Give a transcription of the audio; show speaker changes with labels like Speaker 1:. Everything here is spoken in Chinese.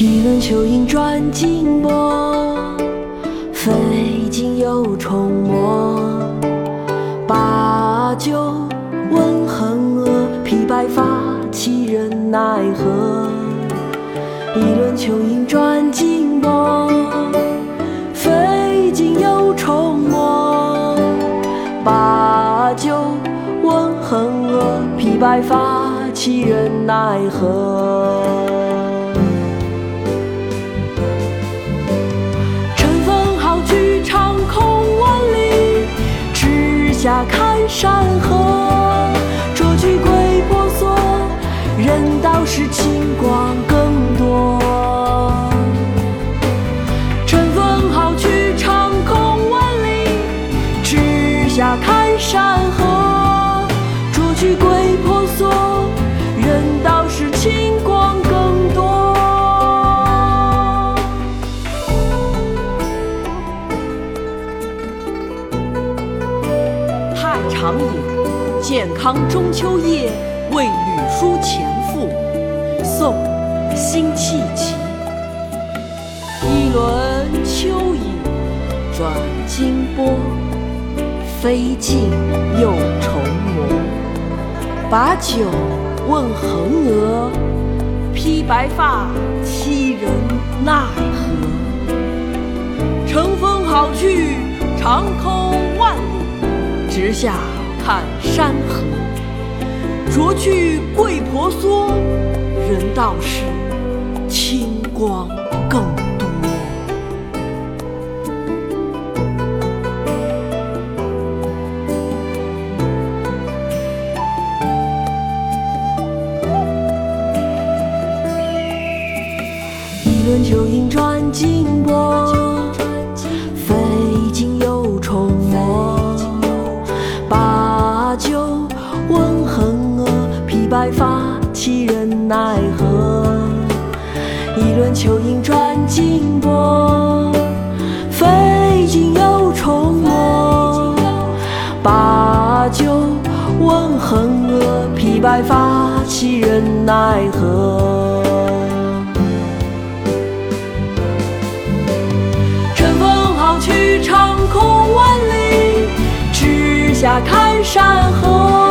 Speaker 1: 一轮秋影转金波，飞尽又重磨。把酒问横娥，披白发，其人奈何？一轮秋影转金波，飞尽又重磨。把酒问横娥，披白发，其人奈何？下看山河。
Speaker 2: 太常饮，健康中秋夜为吕书前赋。宋·辛弃疾。一轮秋影转金波，飞尽又重磨。把酒问横娥，披白发，其人奈何？乘风好去，长空，直下看山河。酌去桂婆娑，人道是清光更多。
Speaker 1: 一轮秋影转金波，其人奈何？一轮秋影转金波，飞尽又重没。把酒问横娥，披白发，其人奈何？乘风好去，长空万里，直下看山河。